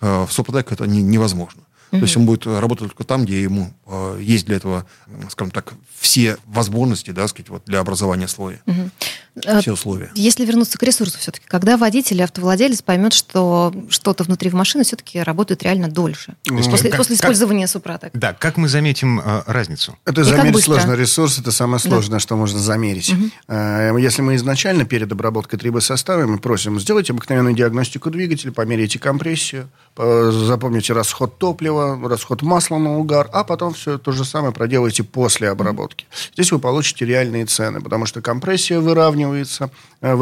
Э, в Супротек это не, невозможно. Mm-hmm. То есть он будет работать только там, где ему э, есть для этого, скажем так, все возможности, да, сказать, вот для образования слоя. Mm-hmm. Все условия. Если вернуться к ресурсу все-таки, когда водитель, автовладелец поймет, что что-то внутри в машине все-таки работает реально дольше, mm-hmm. после, как, после использования как, Супротек. Да, как мы заметим э, разницу? Это И замерить сложно. Ресурс – это самое сложное, да. что можно замерить. Mm-hmm. Э, если мы изначально перед обработкой трибосостава мы просим, сделайте обыкновенную диагностику двигателя, померяйте компрессию, запомните расход топлива, расход масла на угар, а потом все то же самое проделайте после обработки. Здесь вы получите реальные цены, потому что компрессия выравнивается, э,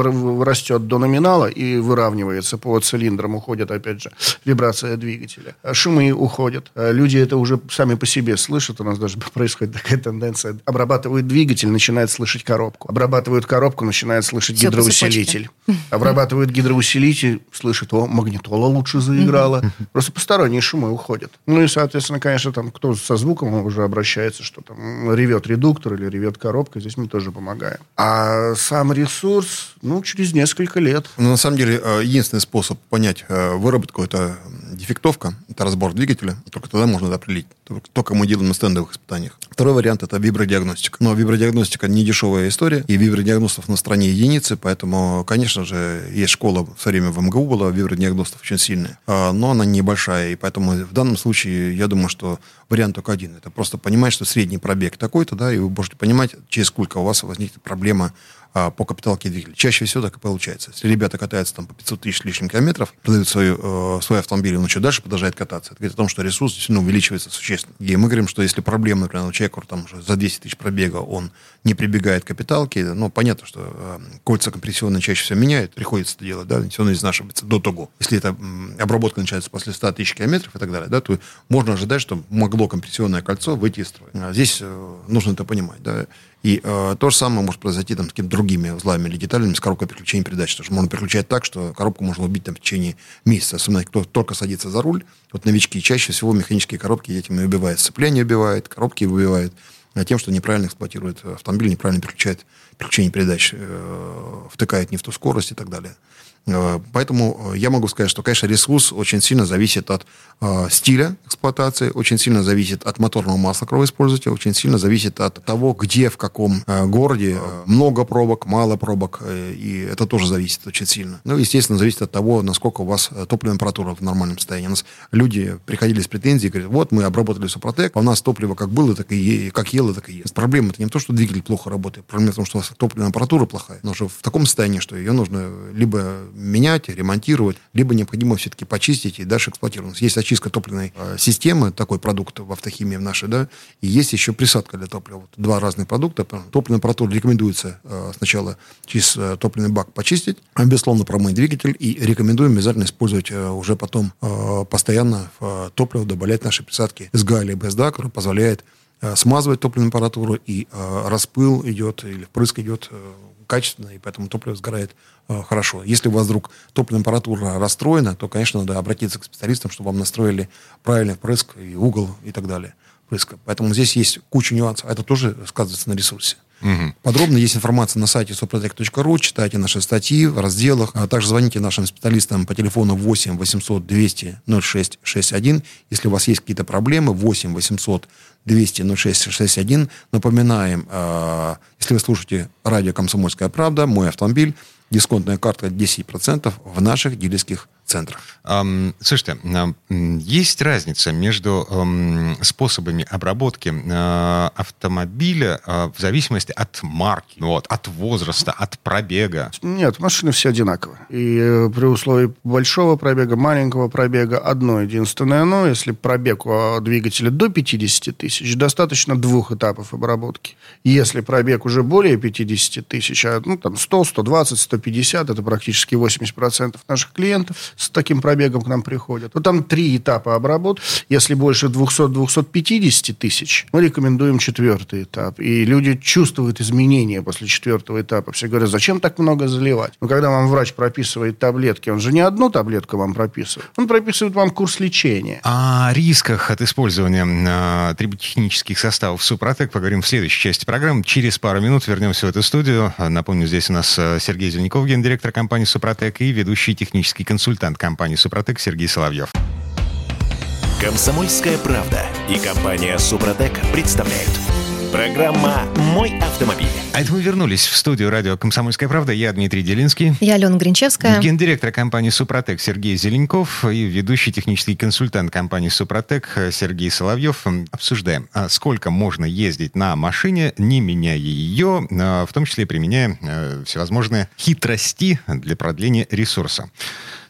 растет до номинала и выравнивается по цилиндрам, уходит, опять же, вибрация двигателя. Шумы уходят. Э, люди это уже сами по себе слышат. У нас даже происходит такая тенденция. Обрабатывают двигатель, начинает слышать коробку. Обрабатывают коробку, начинает слышать все гидроусилитель. Обрабатывают гидроусилитель, слышит, о, магнитола лучше заиграла. Просто посторонние шумы уходят. Ну и, соответственно, конечно, там кто со звуком уже обращается, что там ревет редуктор или ревет коробка, здесь мы тоже помогаем. А сам ресурс, ну, через несколько лет. Ну, на самом деле, э, единственный способ понять э, выработку – это дефектовка, это разбор двигателя. Только тогда можно это определить. Только мы делаем на стендовых испытаниях. Второй вариант – это вибродиагностика. Но вибродиагностика не дешевая история, и вибродиагностов на стране единицы, поэтому, конечно же, есть школа, все время в МГУ была вибродиагностов очень сильная, а, но она небольшая, и поэтому в данном случае я думаю, что вариант только один. Это просто понимать, что средний пробег такой-то, да, и вы можете понимать, через сколько у вас возникнет проблема а, по капиталке двигателя. Чаще всего так и получается. Если ребята катаются там по 500 тысяч лишним километров, продают свою, э, свой автомобиль, он еще дальше продолжает кататься. Это говорит о том, что ресурс действительно увеличивается существенно. И мы говорим, что если проблема, например, у человека там уже за 200 тысяч пробега, он не прибегает к капиталке, ну, понятно, что э, кольца компрессионные чаще всего меняют, приходится это делать, да, все равно изнашивается до того. Если эта обработка начинается после 100 тысяч километров и так далее, да, то можно ожидать, что могло компрессионное кольцо выйти из строя. А здесь э, нужно это понимать, да. И э, то же самое может произойти там, с какими-то другими узлами или деталями с коробкой переключения передач. Потому что можно переключать так, что коробку можно убить там, в течение месяца. Особенно, кто только садится за руль. Вот новички чаще всего механические коробки этим и убивают. Сцепление убивает, коробки убивают. А тем, что неправильно эксплуатирует автомобиль, неправильно переключает переключение передач, э, втыкает не в ту скорость и так далее. Э, поэтому э, я могу сказать, что, конечно, ресурс очень сильно зависит от э, стиля эксплуатации, очень сильно зависит от моторного масла кровоиспользователя, очень сильно зависит от того, где, в каком городе много пробок, мало пробок, и это тоже зависит очень сильно. Ну, естественно, зависит от того, насколько у вас топливная температура в нормальном состоянии. У нас люди приходили с претензией, говорят, вот мы обработали Супротек, а у нас топливо как было, так и как ело, так и есть. Проблема это не то, что двигатель плохо работает, проблема в том, что у вас топливная температура плохая, но уже в таком состоянии, что ее нужно либо менять, ремонтировать, либо необходимо все-таки почистить и дальше эксплуатировать. Есть очистка топливной э, системы, такой продукт в автохимии в нашей, да, и есть еще присадка для топлива. Вот два разных продукта. Топливный аппаратура рекомендуется э, сначала через э, топливный бак почистить, безусловно промыть двигатель, и рекомендуем обязательно использовать уже потом постоянно в топливо добавлять наши присадки СГА или БСДА, который позволяет смазывать топливную аппаратуру, и распыл идет, или впрыск идет качественно, и поэтому топливо сгорает э, хорошо. Если у вас вдруг топливная аппаратура расстроена, то, конечно, надо обратиться к специалистам, чтобы вам настроили правильный впрыск и угол и так далее. Впрыска. Поэтому здесь есть куча нюансов. Это тоже сказывается на ресурсе. Угу. Подробно есть информация на сайте suprotec.ru. Читайте наши статьи в разделах. А также звоните нашим специалистам по телефону 8 800 200 0661. Если у вас есть какие-то проблемы, 8 800 200 0661. Напоминаем, э, если вы слушаете радио «Комсомольская правда», «Мой автомобиль», дисконтная карта 10% в наших дилерских центрах. Слушайте, есть разница между способами обработки uh, автомобиля uh, в зависимости от марки, вот, от возраста, от пробега? Нет, машины все одинаковые. И э, при условии большого пробега, маленького пробега одно единственное но, если пробег у двигателя до 50 тысяч, достаточно двух этапов обработки. Если пробег уже более 50 тысяч, а, ну, там 100, 120, 150, это практически 80% наших клиентов, с таким пробегом к нам приходят. Ну, там три этапа обработки. Если больше 200-250 тысяч, мы рекомендуем четвертый этап. И люди чувствуют изменения после четвертого этапа. Все говорят, зачем так много заливать? Но когда вам врач прописывает таблетки, он же не одну таблетку вам прописывает. Он прописывает вам курс лечения. О рисках от использования э, триботехнических составов Супротек поговорим в следующей части программы. Через пару минут вернемся в эту студию. Напомню, здесь у нас э, Сергей Зеленяков, гендиректор компании Супротек, и ведущий технический консультант компании Супротек Сергей Соловьев. Комсомольская правда и компания Супротек представляют. Программа «Мой автомобиль». А это мы вернулись в студию радио «Комсомольская правда». Я Дмитрий Делинский. Я Алена Гринчевская. Гендиректор компании «Супротек» Сергей Зеленков и ведущий технический консультант компании «Супротек» Сергей Соловьев. Обсуждаем, а сколько можно ездить на машине, не меняя ее, а, в том числе применяя э, всевозможные хитрости для продления ресурса.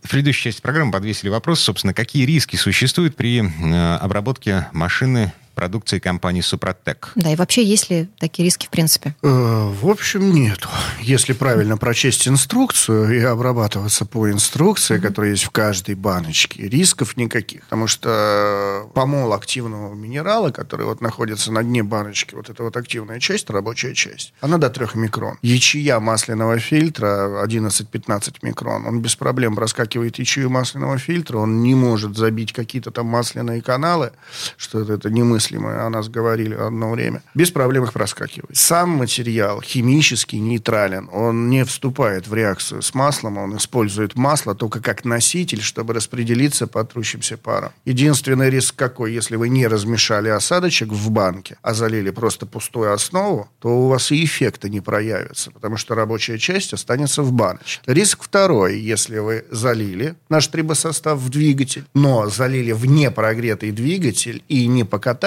В предыдущей части программы подвесили вопрос, собственно, какие риски существуют при э, обработке машины продукции компании «Супротек». Да, и вообще есть ли такие риски в принципе? Э, в общем, нет. Если правильно прочесть инструкцию и обрабатываться по инструкции, которая есть в каждой баночке, рисков никаких. Потому что помол активного минерала, который вот находится на дне баночки, вот эта вот активная часть, рабочая часть, она до 3 микрон. Ячея масляного фильтра 11-15 микрон. Он без проблем проскакивает ячею масляного фильтра, он не может забить какие-то там масляные каналы, что это, это немыслимо, о нас говорили одно время. Без проблем их проскакивает. Сам материал химически нейтрален, он не вступает в реакцию с маслом, он использует масло только как носитель, чтобы распределиться по трущимся парам. Единственный риск какой? Если вы не размешали осадочек в банке, а залили просто пустую основу, то у вас и эффекта не проявится, потому что рабочая часть останется в баночке. Риск второй, если вы залили наш трибосостав в двигатель, но залили в непрогретый двигатель и не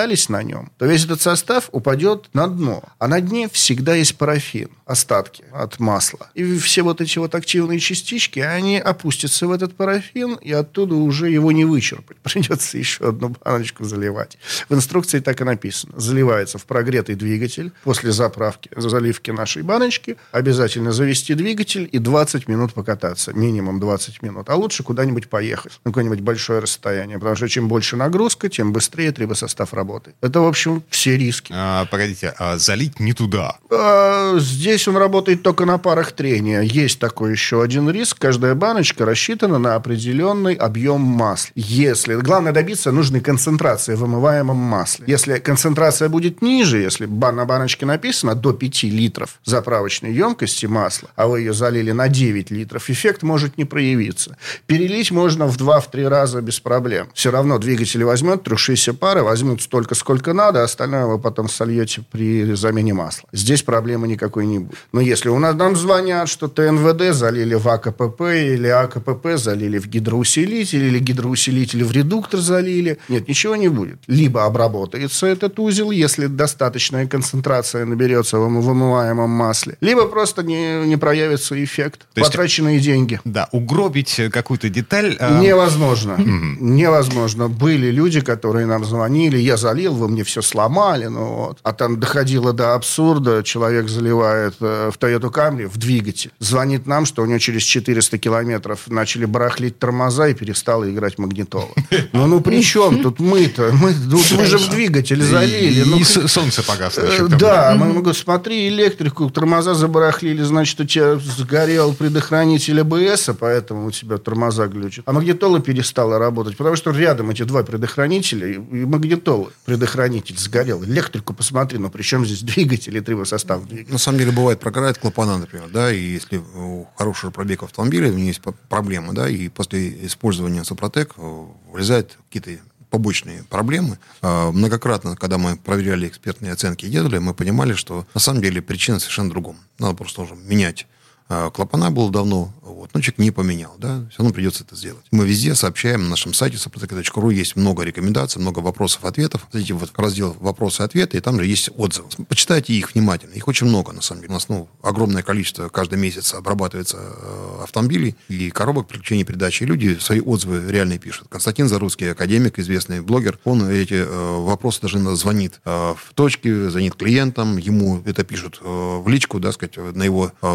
покатались на нем, то весь этот состав упадет на дно. А на дне всегда есть парафин, остатки от масла. И все вот эти вот активные частички, они опустятся в этот парафин, и оттуда уже его не вычерпать. Придется еще одну баночку заливать. В инструкции так и написано. Заливается в прогретый двигатель после заправки, заливки нашей баночки. Обязательно завести двигатель и 20 минут покататься. Минимум 20 минут. А лучше куда-нибудь поехать. На какое-нибудь большое расстояние. Потому что чем больше нагрузка, тем быстрее трибосостав работает. Это, в общем, все риски. А, погодите, а залить не туда? А, здесь он работает только на парах трения. Есть такой еще один риск. Каждая баночка рассчитана на определенный объем масла. Если... Главное добиться нужной концентрации в вымываемом масле. Если концентрация будет ниже, если на баночке написано до 5 литров заправочной емкости масла, а вы ее залили на 9 литров, эффект может не проявиться. Перелить можно в 2-3 раза без проблем. Все равно двигатель возьмет трущиеся пары, возьмут столько, сколько надо, остальное вы потом сольете при замене масла. Здесь проблемы никакой не будет. Но если у нас нам звонят, что ТНВД залили в АКПП или АКПП залили в гидроусилитель или гидроусилитель в редуктор залили, нет, ничего не будет. Либо обработается этот узел, если достаточная концентрация наберется в вымываемом масле, либо просто не, не проявится эффект. То есть- Потраченные деньги. Да, угробить какую-то деталь... а, Невозможно. Невозможно. Были люди, которые нам звонили, я залил, вы мне все сломали, ну вот. А там доходило до абсурда, человек заливает э, в Toyota Camry в двигатель, звонит нам, что у него через 400 километров начали барахлить тормоза и перестала играть магнитола. Ну, ну при чем тут мы-то? Мы, тут мы же в двигатель залили. И, Ну, и с- солнце погасло. еще Э, там. Да, мы говорим, смотри, электрику, тормоза забарахлили, значит, у тебя сгорел предохранитель АБС, поэтому у тебя тормоза глючат. А магнитола перестала работать, потому что рядом эти два предохранителя, и и магнитола предохранитель сгорел. Электрику посмотри, ну при чем здесь двигатель и трибосостав двигателя? На самом деле бывает прогорает клапана, например, да, и если у хорошего пробега автомобиля, у него есть проблемы, да, и после использования Супротек э, вылезают какие-то побочные проблемы. А, Многократно, когда мы проверяли экспертные оценки и делали, мы понимали, что на самом деле причина совершенно другом. Надо просто уже менять клапана было давно, вот, но человек не поменял, да, все равно придется это сделать. Мы везде сообщаем на нашем сайте сопротек.ру есть много рекомендаций, много вопросов-ответов. Зайдите в раздел «Вопросы-ответы», и там же есть отзывы. Почитайте их внимательно. Их очень много, на самом деле. У нас ну, огромное количество каждый месяц обрабатывается э, автомобилей и коробок приключений передачи. И люди свои отзывы реальные пишут. Константин Зарусский, академик, известный блогер, он эти э, вопросы даже звонит э, в точке, звонит клиентам, ему это пишут э, в личку, да, сказать, на его, э,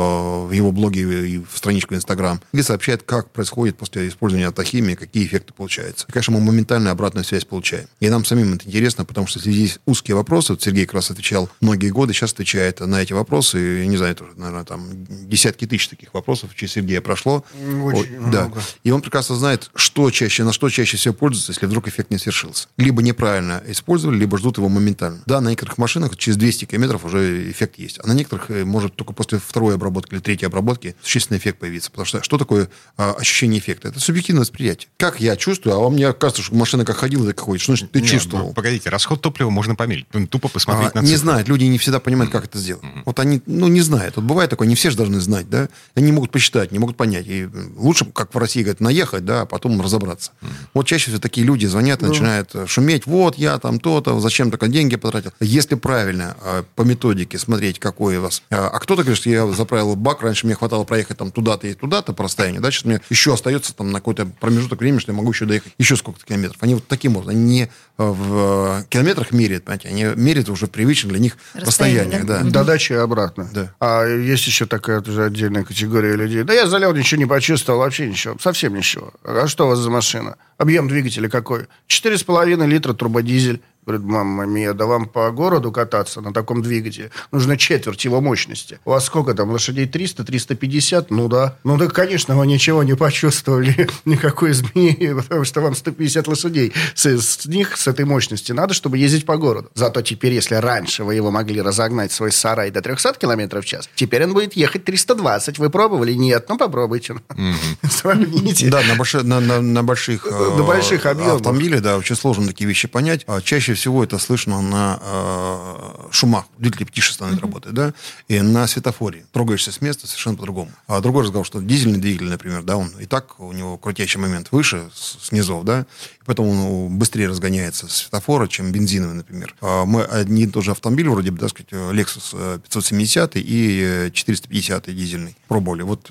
в его блоге и в страничку Инстаграм, где сообщает, как происходит после использования автохимии, какие эффекты получаются. И, конечно, мы моментально обратную связь получаем. И нам самим это интересно, потому что здесь узкие вопросы, вот Сергей как раз отвечал многие годы, сейчас отвечает на эти вопросы, я не знаю, тоже, наверное, там десятки тысяч таких вопросов через Сергея прошло. Очень О, да. И он прекрасно знает, что чаще, на что чаще всего пользуются, если вдруг эффект не свершился. Либо неправильно использовали, либо ждут его моментально. Да, на некоторых машинах через 200 километров уже эффект есть. А на некоторых э, может только после второй обработки или третьей обработки существенный эффект появиться. Потому что что такое а, ощущение эффекта? Это субъективное восприятие. Как я чувствую, а вам мне кажется, что машина как ходила, так ходит. Что значит ты Нет, чувствовал? ну, погодите, расход топлива можно померить. Ну, Тупо посмотреть А, на не цифры. знают, люди не всегда понимают, как это сделать. Вот они, ну, не знают. Вот бывает такое, не все же должны знать, да? Они не могут посчитать, не могут понять. И лучше, как в России говорят, наехать, да, а потом разобраться. Вот чаще всего такие люди звонят и начинают э, шуметь. Вот, я там то-то, зачем только деньги потратил. Если правильно э, по методике смотреть, какой у вас... э, А кто-то говорит, что я заправил бак, раньше мне хватало проехать там туда-то и туда-то по расстоянию, да, сейчас мне еще остается там на какой-то промежуток времени, что я могу еще доехать еще сколько-то километров. Они вот таким образом, они не э, в километрах меряют, понимаете, они меряют уже привычно для них Расстояние, расстояние, да? да. До дачи и обратно. Да. А есть еще такая тоже отдельная категория людей. Да я залил, ничего не почувствовал, вообще ничего, совсем ничего. А что у вас за машина? Объем двигателя какой? 4,5 литра турбодизель. Говорит, мама мия, да вам по городу кататься на таком двигателе нужно четверть его мощности. У вас сколько там, лошадей 300, 350? Ну да. Ну да, конечно, вы ничего не почувствовали, никакой изменения, потому что вам 150 лошадей. С, с них, с этой мощности, надо, чтобы ездить по городу. Зато теперь, если раньше вы его могли разогнать свой сарай до 300 километров в час, теперь он будет ехать 320. Вы пробовали? Нет. Ну, попробуйте. Сравните. Да, на, больших- на, больших, э, объемах. автомобилях, да, очень сложно такие вещи понять. А чаще всего это слышно на э, шумах. Двигатель тише становится работает, да, и на светофоре. Трогаешься с места совершенно по-другому. А другой разговор, что дизельный двигатель, например, да, он и так, у него крутящий момент выше, с, с низов, да, поэтому он быстрее разгоняется с светофора, чем бензиновый, например. А мы одни и тот же автомобиль, вроде бы, так сказать, Lexus э, 570 и э, 450 дизельный пробовали. Вот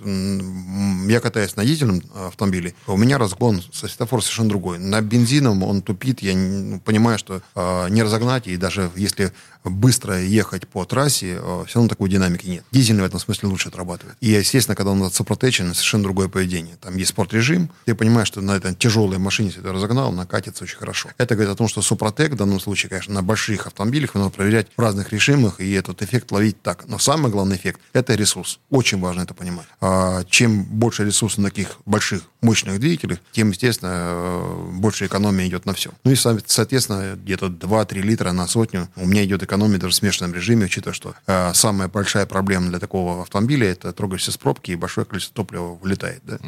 я катаюсь на дизельном автомобиле, у меня разгон со светофора совершенно другой. На бензином он тупит, я ну, понимаю, что э, не разогнать, и даже если быстро ехать по трассе, э, все равно такой динамики нет. Дизельный в этом смысле лучше отрабатывает. И, естественно, когда он сопротечен, совершенно другое поведение. Там есть спорт-режим, ты понимаешь, что на этой тяжелой машине, если ты разогнал, она катится очень хорошо. Это говорит о том, что Супротек в данном случае, конечно, на больших автомобилях надо проверять в разных режимах и этот эффект ловить так. Но самый главный эффект – это ресурс. Очень важно это понимать. А чем больше ресурсов на таких больших, мощных двигателях, тем, естественно, больше экономия идет на все. Ну и, со- соответственно, где-то 2-3 литра на сотню у меня идет экономия даже в смешанном режиме, учитывая, что э, самая большая проблема для такого автомобиля – это трогаешься с пробки, и большое количество топлива вылетает. Да?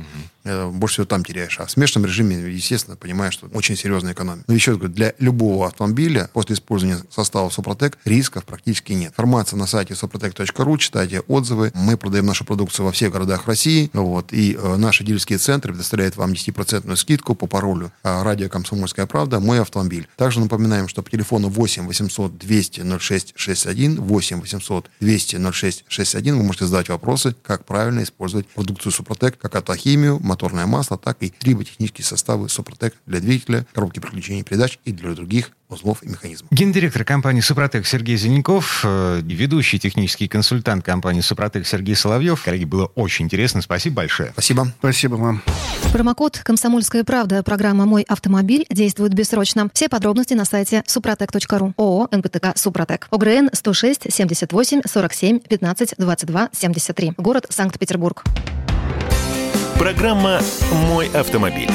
Э, больше всего там теряешь. А в смешанном режиме, естественно, понимаешь, что очень серьезная экономия. Но еще раз говорю, для любого автомобиля после использования состава Супротек рисков практически нет. Информация на сайте suprotec.ru, читайте отзывы. Мы продаем нашу продукцию во всех городах России. Вот, и э, наши дилерские центры предоставляют вам 10% скидку по паролю э, «Радио Комсомольская правда. Мой автомобиль». Также напоминаем, что по телефону 8 800 200 06 61, 8 800 200 06 61 вы можете задать вопросы, как правильно использовать продукцию Супротек, как автохимию, моторное масло, так и триботехнические составы Супротек для двигателя, коробки переключений передач и для других узлов и механизмов. Гендиректор компании «Супротек» Сергей Зеленков, э, ведущий технический консультант компании «Супротек» Сергей Соловьев. Коллеги, было очень интересно. Спасибо большое. Спасибо. Спасибо вам. Промокод «Комсомольская правда» программа «Мой автомобиль» действует бессрочно. Все подробности на сайте супротек.ру. ООО «НПТК Супротек». ОГРН 106 78 47 15 22 73. Город Санкт-Петербург. Программа «Мой автомобиль».